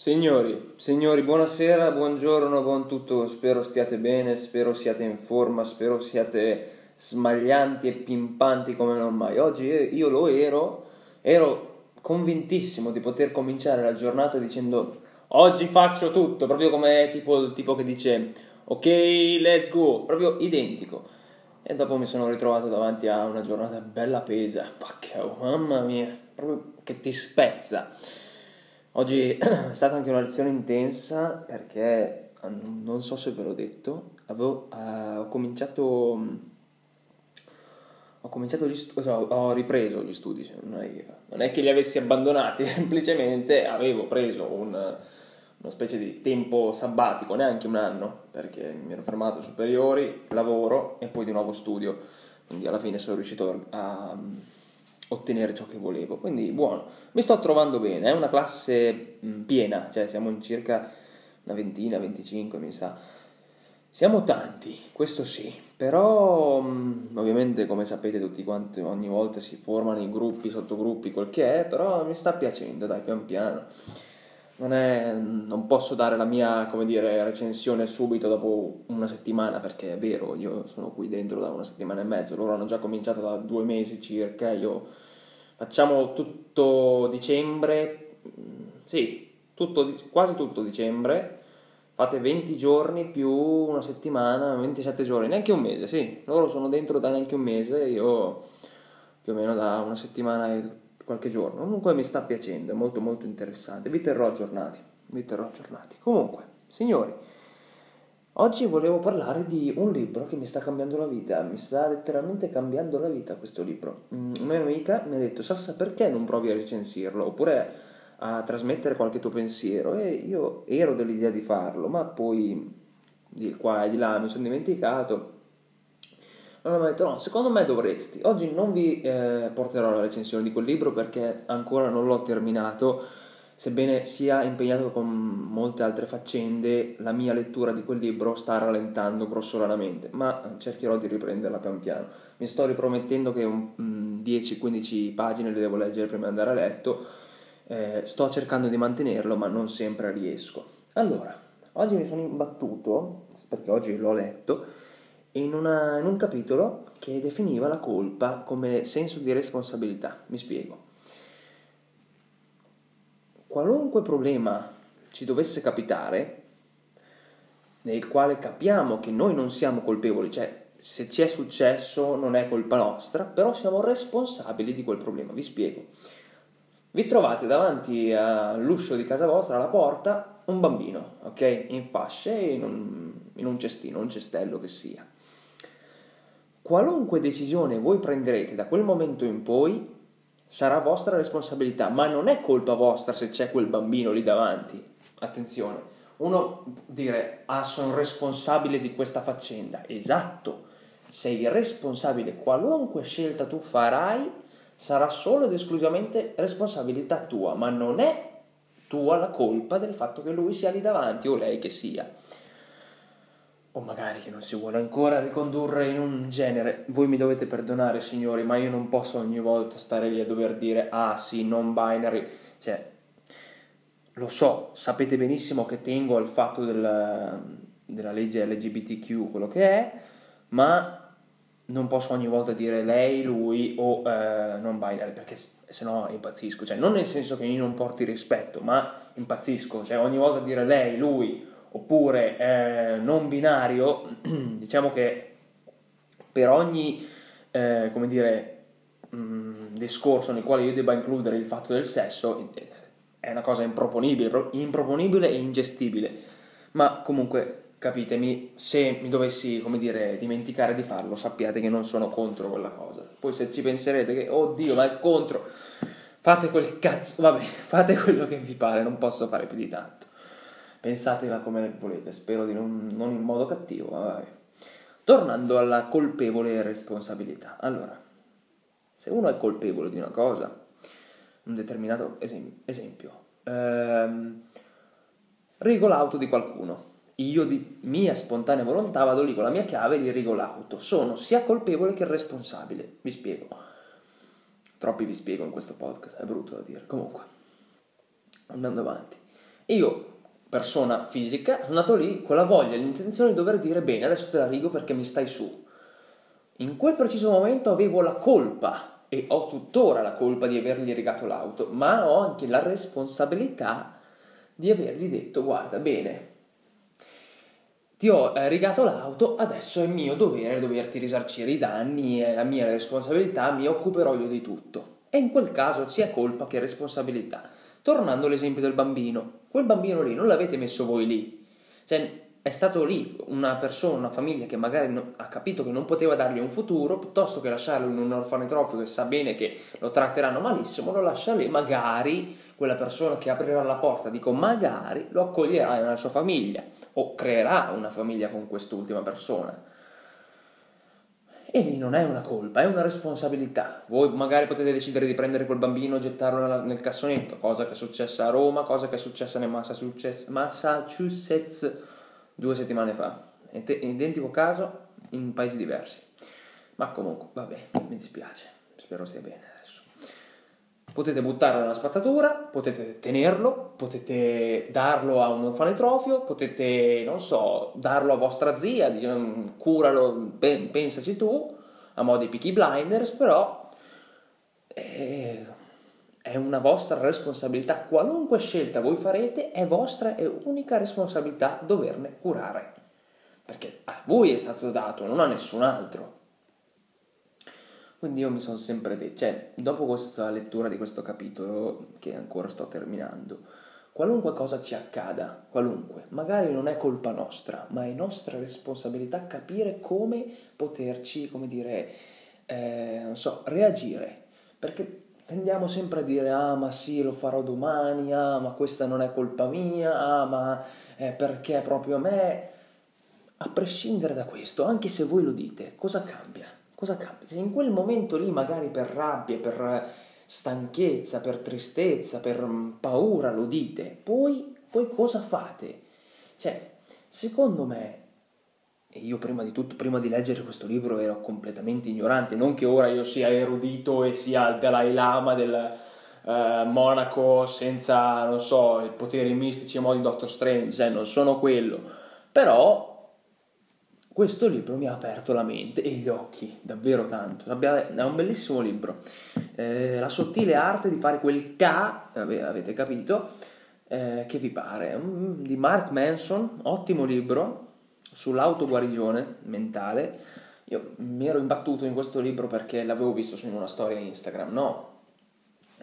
Signori, signori, buonasera, buongiorno, buon tutto, spero stiate bene, spero siate in forma, spero siate smaglianti e pimpanti come non mai. Oggi io lo ero, ero convintissimo di poter cominciare la giornata dicendo oggi faccio tutto, proprio come tipo il tipo che dice ok, let's go, proprio identico. E dopo mi sono ritrovato davanti a una giornata bella pesa, pacca, mamma mia, proprio che ti spezza. Oggi è stata anche una lezione intensa perché, non so se ve l'ho detto, avevo, uh, ho cominciato, mm, ho, cominciato gli studi, ho ripreso gli studi, cioè non, è, non, è, che li avessi abbandonati, semplicemente avevo preso un, una specie di tempo sabbatico, neanche un anno, perché mi ero fermato superiori, lavoro e poi di nuovo studio, quindi alla fine sono riuscito a ottenere ciò che volevo. Quindi buono, mi sto trovando bene, è una classe piena, cioè siamo in circa una ventina, 25 mi sa. Siamo tanti, questo sì, però ovviamente come sapete tutti quanti ogni volta si formano i gruppi, sottogruppi, quel che è, però mi sta piacendo, dai, pian piano. Non, è, non, posso dare la mia come dire, recensione subito dopo una settimana perché è vero, io sono qui dentro da una settimana e mezzo, loro hanno già cominciato da due mesi circa, io facciamo tutto dicembre, sì, tutto, quasi tutto dicembre, fate 20 giorni più una settimana, 27 giorni, neanche un mese, sì, loro sono dentro da neanche un mese, io più o meno da una settimana e qualche giorno. Comunque mi sta piacendo, è molto molto interessante. Vi terrò aggiornati, vi terrò aggiornati. Comunque, signori, oggi volevo parlare di un libro che mi sta cambiando la vita, mi sta letteralmente cambiando la vita questo libro. Mm, una mia amica mi ha detto, Sassa, perché non provi a recensirlo? Oppure a trasmettere qualche tuo pensiero e io ero dell'idea di farlo, ma poi di qua e di là mi sono dimenticato allora mi ha detto no, secondo me dovresti. Oggi non vi eh, porterò la recensione di quel libro perché ancora non l'ho terminato, sebbene sia impegnato con molte altre faccende, la mia lettura di quel libro sta rallentando grossolanamente, ma cercherò di riprenderla pian piano. Mi sto ripromettendo che un, mm, 10-15 pagine le devo leggere prima di andare a letto, eh, sto cercando di mantenerlo, ma non sempre riesco. Allora, oggi mi sono imbattuto, perché oggi l'ho letto, in, una, in un capitolo che definiva la colpa come senso di responsabilità. Mi spiego. Qualunque problema ci dovesse capitare, nel quale capiamo che noi non siamo colpevoli, cioè se ci è successo non è colpa nostra, però siamo responsabili di quel problema. Vi spiego. Vi trovate davanti all'uscio di casa vostra, alla porta, un bambino, ok? In fasce, in un, in un cestino, un cestello che sia qualunque decisione voi prenderete da quel momento in poi sarà vostra responsabilità, ma non è colpa vostra se c'è quel bambino lì davanti. Attenzione, uno dire ah sono responsabile di questa faccenda, esatto, sei responsabile, qualunque scelta tu farai sarà solo ed esclusivamente responsabilità tua, ma non è tua la colpa del fatto che lui sia lì davanti o lei che sia o magari che non si vuole ancora ricondurre in un genere. Voi mi dovete perdonare, signori, ma io non posso ogni volta stare lì a dover dire ah sì, non binary. Cioè, lo so, sapete benissimo che tengo al fatto del, della legge LGBTQ, quello che è, ma non posso ogni volta dire lei, lui o eh, non binary, perché se no impazzisco. Cioè, non nel senso che io non porti rispetto, ma impazzisco. Cioè, ogni volta dire lei, lui oppure eh, non binario, diciamo che per ogni eh, come dire, mh, mm, discorso nel quale io debba includere il fatto del sesso eh, è una cosa improponibile, improponibile e ingestibile. Ma comunque capitemi, se mi dovessi, come dire, dimenticare di farlo, sappiate che non sono contro quella cosa. Poi se ci penserete che, oddio, ma è contro, fate quel cazzo, vabbè, fate quello che vi pare, non posso fare più di tanto. Pensatela come volete, spero di non, non in modo cattivo, vabbè. Tornando alla colpevole responsabilità. Allora, se uno è colpevole di una cosa, un determinato esempio, esempio ehm, rigo l'auto di qualcuno, io di mia spontanea volontà vado lì con la mia chiave di rigo l'auto, sono sia colpevole che responsabile, vi spiego. Troppi vi spiego in questo podcast, è brutto da dire. Comunque, andando avanti. io, persona fisica, sono andato lì con la voglia e l'intenzione di dover dire bene, adesso te la rigo perché mi stai su. In quel preciso momento avevo la colpa e ho tuttora la colpa di avergli rigato l'auto, ma ho anche la responsabilità di avergli detto guarda bene, ti ho eh, rigato l'auto, adesso è mio dovere doverti risarcire i danni, è la mia responsabilità, mi occuperò io di tutto. E in quel caso sia colpa che responsabilità. Tornando all'esempio del bambino, quel bambino lì non l'avete messo voi lì. Cioè, è stato lì una persona, una famiglia che magari ha capito che non poteva dargli un futuro, piuttosto che lasciarlo in un orfanotrofio che sa bene che lo tratteranno malissimo, lo lascia lì, magari quella persona che aprirà la porta, dico magari, lo accoglierà nella sua famiglia o creerà una famiglia con quest'ultima persona. E lì non è una colpa, è una responsabilità. Voi magari potete decidere di prendere quel bambino e gettarlo nel cassonetto, cosa che è successa a Roma, cosa che è successa nel Massachusetts, due settimane fa. Identico caso in paesi diversi. Ma comunque, vabbè, mi dispiace. Spero stia bene. Potete buttarlo nella spazzatura, potete tenerlo, potete darlo a un orfanotrofio, potete, non so, darlo a vostra zia, diciamo, curalo, pensaci tu, a mo' di Peaky Blinders, però è, è una vostra responsabilità. Qualunque scelta voi farete è vostra e unica responsabilità doverne curare. Perché a voi è stato dato, non a nessun altro. Quindi io mi sono sempre detto, cioè, dopo questa lettura di questo capitolo, che ancora sto terminando, qualunque cosa ci accada, qualunque, magari non è colpa nostra, ma è nostra responsabilità capire come poterci, come dire, eh, non so, reagire. Perché tendiamo sempre a dire, ah, ma sì, lo farò domani, ah, ma questa non è colpa mia, ah, ma eh, perché proprio a me. A prescindere da questo, anche se voi lo dite, cosa cambia? Cosa cambia? Se in quel momento lì, magari per rabbia, per stanchezza, per tristezza, per mm, paura lo dite, poi, poi cosa fate? Cioè, secondo me, e io prima di tutto, prima di leggere questo libro ero completamente ignorante, non che ora io sia erudito e sia il Dalai Lama del uh, monaco senza, non so, i poteri mistici a mo' di Doctor Strange, cioè non sono quello, però questo libro mi ha aperto la mente e gli occhi, davvero tanto. È un bellissimo libro. Eh, la sottile arte di fare quel K, avete capito, eh, che vi pare. Mm, di Mark Manson, ottimo libro sull'autoguarigione mentale. Io mi ero imbattuto in questo libro perché l'avevo visto su una storia Instagram. No,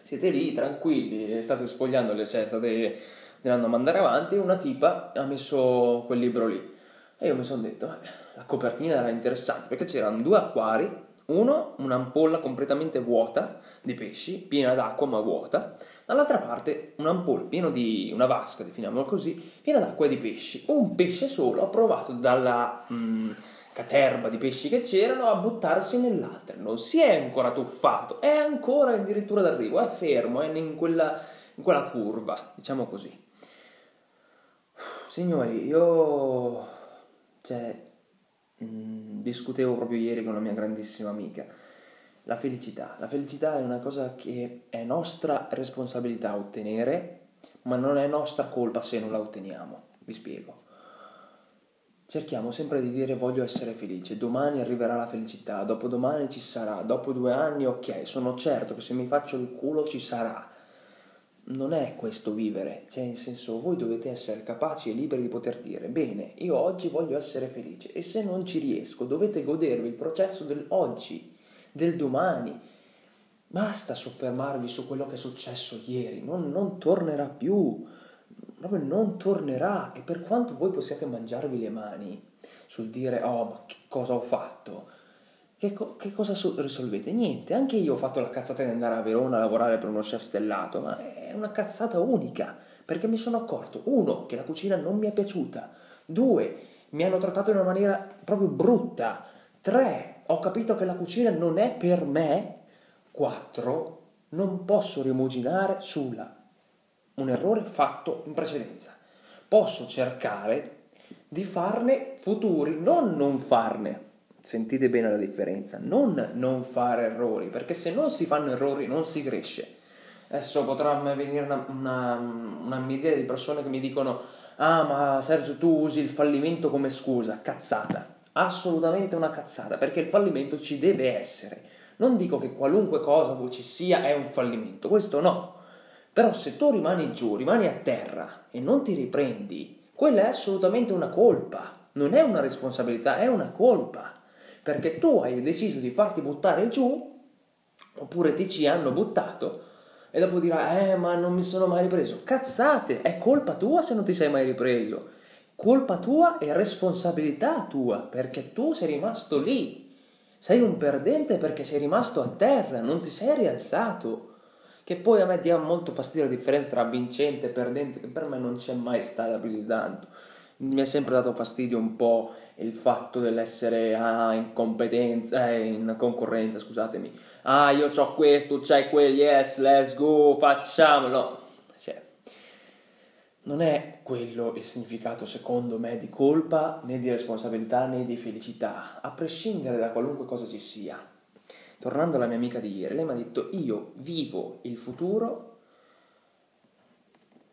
siete lì tranquilli, state sfogliando, cioè state andando a mandare avanti. Una tipa ha messo quel libro lì. E io mi sono detto, eh, la copertina era interessante perché c'erano due acquari, uno un'ampolla completamente vuota di pesci, piena d'acqua ma vuota, dall'altra parte un'ampolla piena di una vasca, definiamola così, piena d'acqua e di pesci. Un pesce solo provato dalla mh, mm, caterba di pesci che c'erano a buttarsi nell'altra. Non si è ancora tuffato, è ancora addirittura d'arrivo, è fermo, è in quella, in quella curva, diciamo così. Signori, io cioè Mm, discutevo proprio ieri con una mia grandissima amica. La felicità. La felicità è una cosa che è nostra responsabilità ottenere, ma non è nostra colpa se non la otteniamo. Vi spiego. Cerchiamo sempre di dire voglio essere felice, domani arriverà la felicità, dopodomani ci sarà, dopo due anni ok, sono certo che se mi faccio il culo ci sarà non è questo vivere, cioè in senso voi dovete essere capaci e liberi di poter dire bene, io oggi voglio essere felice e se non ci riesco dovete godervi il processo dell'oggi, del domani. Basta soffermarvi su quello che è successo ieri, non, non tornerà più, proprio non tornerà e per quanto voi possiate mangiarvi le mani sul dire oh ma che cosa ho fatto, che, co- che, cosa so- risolvete? Niente, anche io ho fatto la cazzata di andare a Verona a lavorare per uno chef stellato, ma è una cazzata unica, perché mi sono accorto, uno, che la cucina non mi è piaciuta, due, mi hanno trattato in una maniera proprio brutta, tre, ho capito che la cucina non è per me, quattro, non posso rimuginare sulla un errore fatto in precedenza. Posso cercare di farne futuri, non non farne Sentite bene la differenza, non non fare errori, perché se non si fanno errori non si cresce. Adesso potrà venire una, una, una miriade di persone che mi dicono ah ma Sergio tu usi il fallimento come scusa, cazzata, assolutamente una cazzata, perché il fallimento ci deve essere. Non dico che qualunque cosa ci sia è un fallimento, questo no. Però se tu rimani giù, rimani a terra e non ti riprendi, quella è assolutamente una colpa, non è una responsabilità, è una colpa. Perché tu hai deciso di farti buttare giù, oppure ti ci hanno buttato, e dopo dirai, eh, ma non mi sono mai ripreso. Cazzate, è colpa tua se non ti sei mai ripreso. Colpa tua e responsabilità tua, perché tu sei rimasto lì. Sei un perdente perché sei rimasto a terra, non ti sei rialzato. Che poi a me dia molto fastidio la differenza tra vincente e perdente, che per me non c'è mai stata più di tanto. Mi è sempre dato fastidio un po' il fatto dell'essere ah, in competenza, eh, in concorrenza, scusatemi. Ah, io ho questo, c'hai quel, yes, let's go, facciamolo non è quello il significato secondo me di colpa né di responsabilità né di felicità, a prescindere da qualunque cosa ci sia. Tornando alla mia amica di ieri, lei mi ha detto io vivo il futuro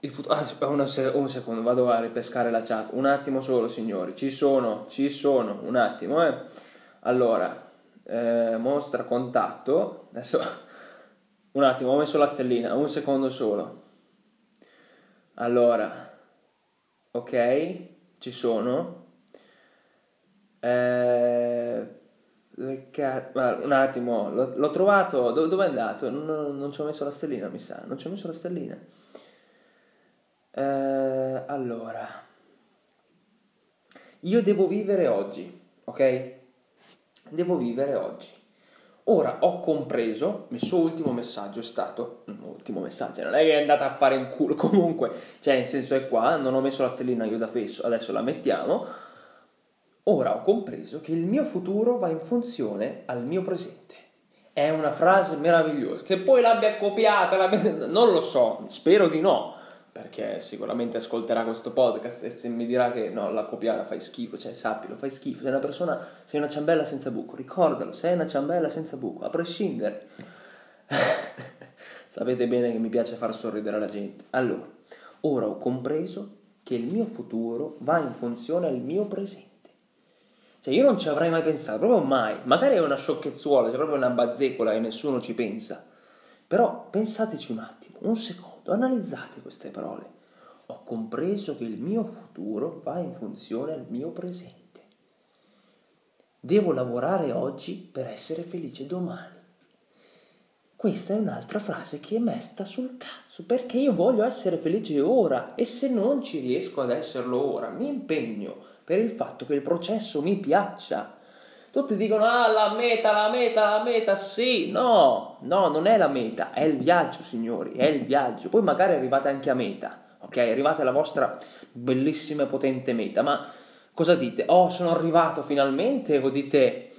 il futuro, ah, un, un secondo, vado a ripescare la chat. Un attimo solo, signori. Ci sono, ci sono, un attimo, eh. Allora, eh, mostra contatto. Adesso, un attimo, ho messo la stellina, un secondo solo. Allora, ok, ci sono. Eh, un attimo, l'ho, l'ho trovato. Do, dove è andato? Non, non, ci ho messo la stellina, mi sa. Non ci ho messo la stellina. Eh, allora, io devo vivere oggi, ok? Devo vivere oggi. Ora ho compreso, il suo ultimo messaggio è stato, ultimo messaggio, non è che è andata a fare in culo, comunque, cioè in senso è qua, non ho messo la stellina io da fesso, adesso la mettiamo. Ora ho compreso che il mio futuro va in funzione al mio presente. È una frase meravigliosa, che poi l'abbia copiata, l'abbia... non lo so, spero di no, perché sicuramente ascolterà questo podcast e se mi dirà che no, la copiata fai schifo, cioè sappilo, fai schifo, sei una persona, sei una ciambella senza buco, ricordalo, sei una ciambella senza buco, a prescindere. Sapete bene che mi piace far sorridere la gente. Allora, ora ho compreso che il mio futuro va in funzione al mio presente. Cioè io non ci avrei mai pensato, proprio mai. Magari è una sciocchezzuola, c'è proprio una bazzecola e nessuno ci pensa. Però pensateci un attimo, un secondo analizzate queste parole. Ho compreso che il mio futuro va in funzione al mio presente. Devo lavorare oggi per essere felice domani. Questa è un'altra frase che mi sta sul cazzo, perché io voglio essere felice ora e se non ci riesco ad esserlo ora, mi impegno per il fatto che il processo mi piaccia tutti dicono, ah, la meta, la meta, la meta, sì, no, no, non è la meta, è il viaggio, signori, è il viaggio. Poi magari arrivate anche a meta, ok? Arrivate alla vostra bellissima e potente meta, ma cosa dite? Oh, sono arrivato finalmente? O dite,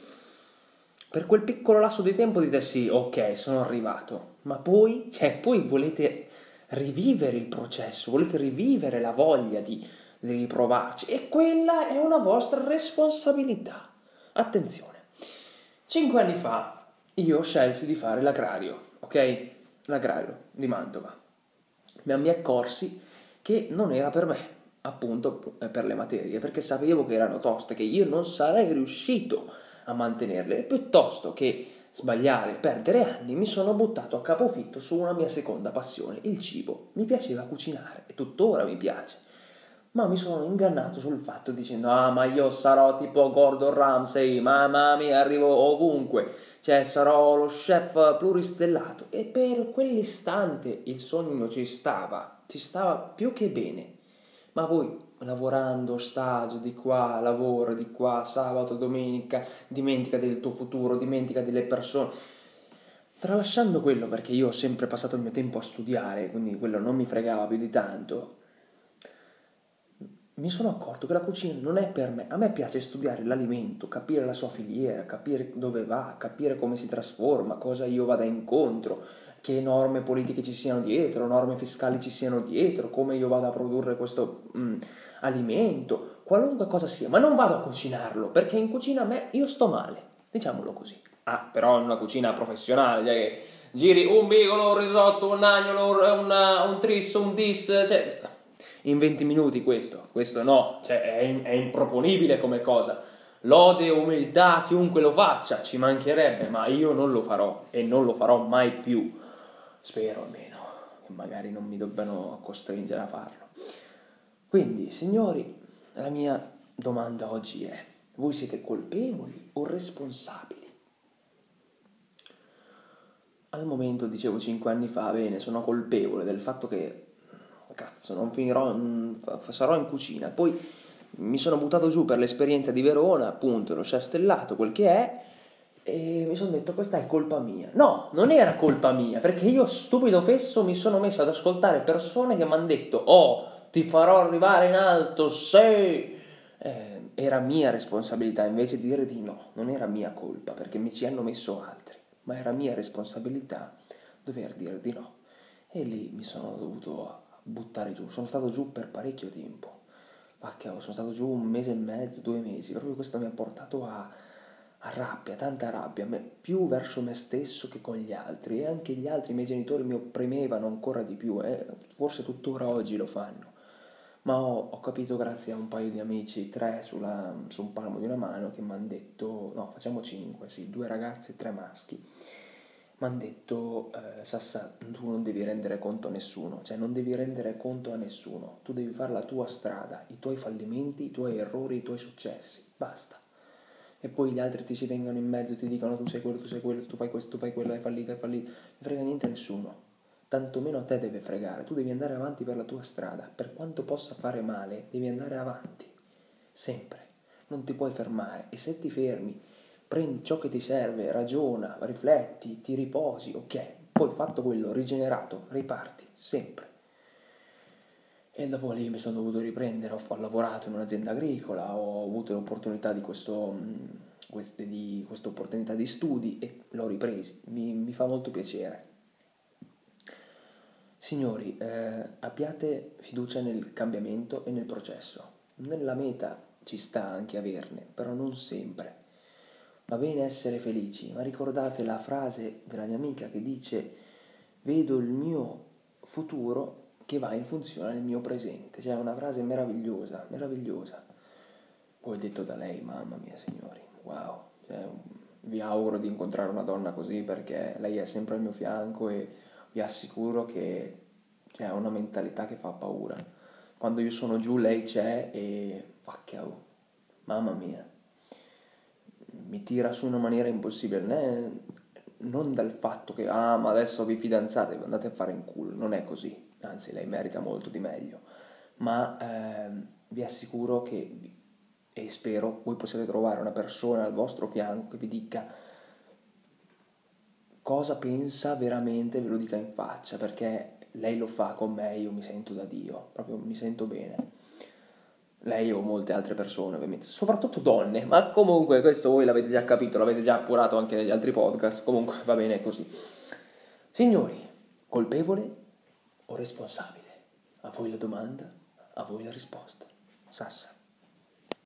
per quel piccolo lasso di tempo dite sì, ok, sono arrivato, ma poi, cioè, poi volete rivivere il processo, volete rivivere la voglia di, di riprovarci e quella è una vostra responsabilità. Attenzione, cinque anni fa io scelsi di fare l'agrario, ok? L'agrario di Mantova. Ma mi accorsi che non era per me, appunto eh, per le materie, perché sapevo che erano toste, che io non sarei riuscito a mantenerle, piuttosto che sbagliare perdere anni, mi sono buttato a capofitto su una mia seconda passione, il cibo. Mi piaceva cucinare e tuttora mi piace ma mi sono ingannato sul fatto dicendo ah ma io sarò tipo Gordon Ramsay, mamma mia arrivo ovunque, cioè sarò lo chef pluristellato. E per quell'istante il sogno ci stava, ci stava più che bene, ma poi lavorando, stage di qua, lavoro di qua, sabato, domenica, dimentica del tuo futuro, dimentica delle persone. Tralasciando quello perché io ho sempre passato il mio tempo a studiare, quindi quello non mi fregava più di tanto, mi sono accorto che la cucina non è per me. A me piace studiare l'alimento, capire la sua filiera, capire dove va, capire come si trasforma, cosa io vada incontro, che norme politiche ci siano dietro, norme fiscali ci siano dietro, come io vado a produrre questo mm, alimento, qualunque cosa sia. Ma non vado a cucinarlo, perché in cucina a me io sto male, diciamolo così. Ah, però in una cucina professionale, cioè giri un bigolo, un risotto, un agnolo, una, un tris, un dis, cioè, in 20 minuti questo, questo no, cioè, è, è improponibile come cosa. Lode, umiltà, chiunque lo faccia, ci mancherebbe, ma io non lo farò e non lo farò mai più. Spero almeno che magari non mi debbano costringere a farlo. Quindi, signori, la mia domanda oggi è, voi siete colpevoli o responsabili? Al momento, dicevo cinque anni fa, bene, sono colpevole del fatto che, cazzo, non finirò, sarò in cucina. Poi mi sono buttato giù per l'esperienza di Verona, appunto, lo chef stellato, quel che è, e mi sono detto questa è colpa mia. No, non era colpa mia, perché io stupido fesso mi sono messo ad ascoltare persone che mi hanno detto "Oh, ti farò arrivare in alto, sei eh, era mia responsabilità invece di dire di no, non era mia colpa perché mi ci hanno messo altri, ma era mia responsabilità dover dire di no. E lì mi sono dovuto buttare giù, sono stato giù per parecchio tempo. Ma che sono stato giù un mese e mezzo, due mesi, proprio questo mi ha portato a, a rabbia, tanta rabbia, più verso me stesso che con gli altri. E anche gli altri, i miei genitori mi opprimevano ancora di più eh? forse tuttora oggi lo fanno. Ma ho, ho, capito grazie a un paio di amici, tre sulla, su un palmo di una mano, che mi hanno detto, no, facciamo cinque, sì, due ragazze e tre maschi, mi hanno detto, eh, Sassa, tu non devi rendere conto a nessuno, cioè non devi rendere conto a nessuno, tu devi fare la tua strada, i tuoi fallimenti, i tuoi errori, i tuoi successi, basta. E poi gli altri ti ci vengono in mezzo, ti dicono tu sei quello, tu sei quello, tu fai questo, tu fai quello, hai fallito, hai fallito, non frega niente a nessuno tantomeno a te deve fregare, tu devi andare avanti per la tua strada, per quanto possa fare male, devi andare avanti, sempre, non ti puoi fermare e se ti fermi, prendi ciò che ti serve, ragiona, rifletti, ti riposi, ok, poi fatto quello, rigenerato, riparti, sempre. E dopo lì mi sono dovuto riprendere, ho lavorato in un'azienda agricola, ho avuto l'opportunità di questo queste, di questa opportunità di studi e l'ho ripresi. Mi, mi, fa molto piacere. Signori, eh, abbiate fiducia nel cambiamento e nel processo. Nella meta ci sta anche averne, però non sempre. Va bene essere felici, ma ricordate la frase della mia amica che dice vedo il mio futuro che va in funzione del mio presente. Cioè una frase meravigliosa, meravigliosa. Poi detto da lei, mamma mia signori, wow. Cioè, vi auguro di incontrare una donna così perché lei è sempre al mio fianco e vi assicuro che cioè, ha una mentalità che fa paura. Quando io sono giù lei c'è e facchio, mamma mia, mi tira su in una maniera impossibile. È, non dal fatto che, ah, ma adesso vi fidanzate, andate a fare in culo, non è così, anzi lei merita molto di meglio, ma eh, vi assicuro che, e spero, voi possiate trovare una persona al vostro fianco che vi dica cosa pensa veramente, ve lo dica in faccia, perché lei lo fa con me, io mi sento da Dio, proprio mi sento bene. Lei o molte altre persone, ovviamente, soprattutto donne, ma comunque questo voi l'avete già capito, l'avete già appurato anche negli altri podcast, comunque va bene così. Signori, colpevole o responsabile? A voi la domanda, a voi la risposta. Sassa.